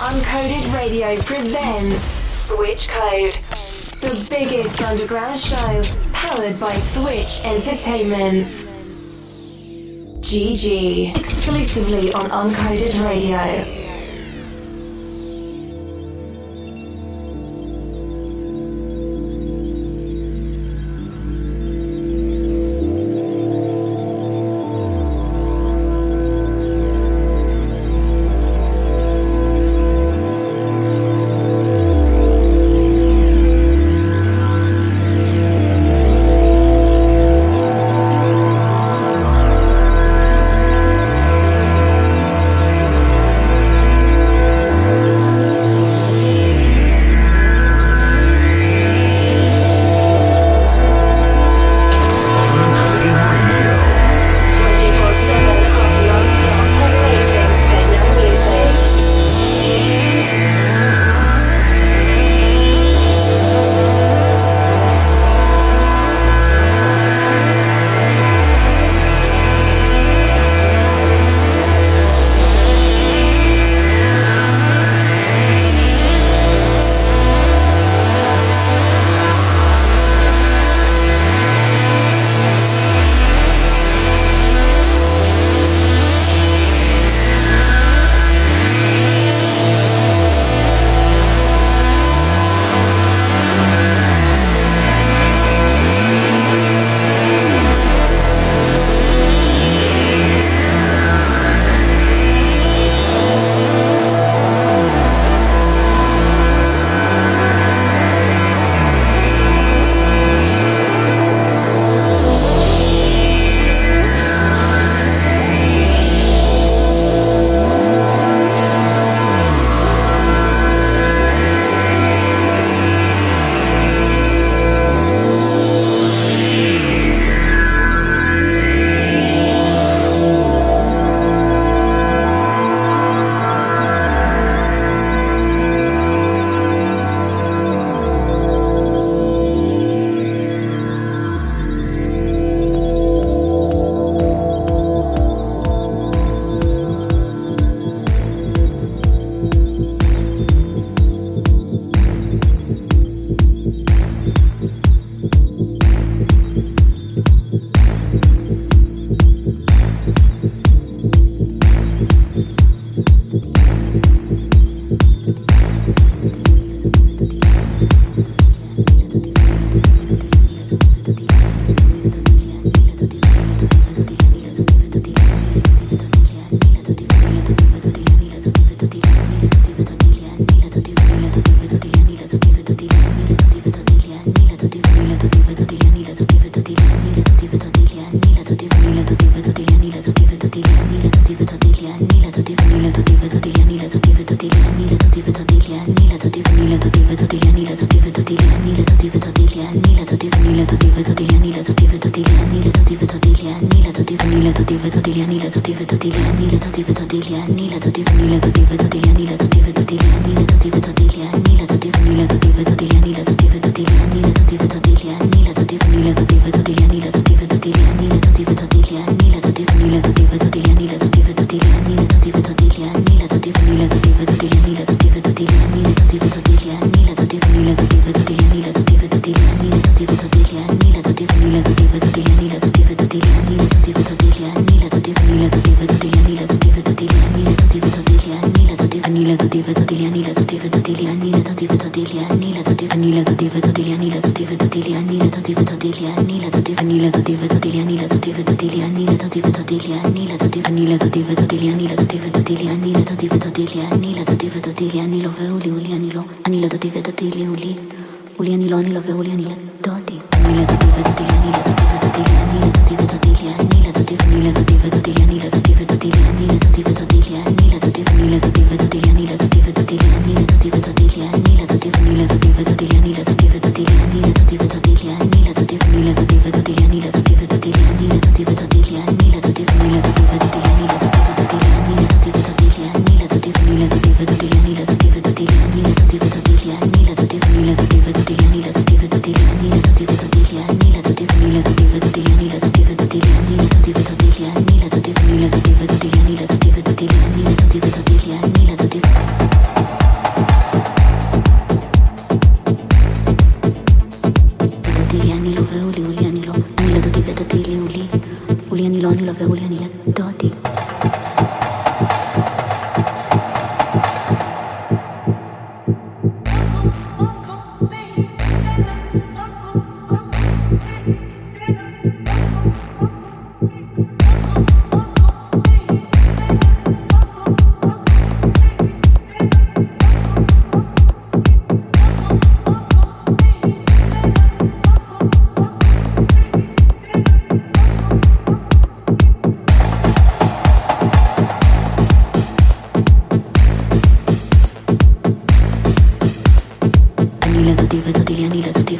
Uncoded Radio presents Switch Code, the biggest underground show powered by Switch Entertainment. Gigee, exclusively on Uncoded Radio.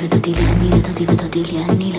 Anila, Anila,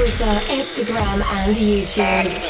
Twitter, Instagram, and YouTube.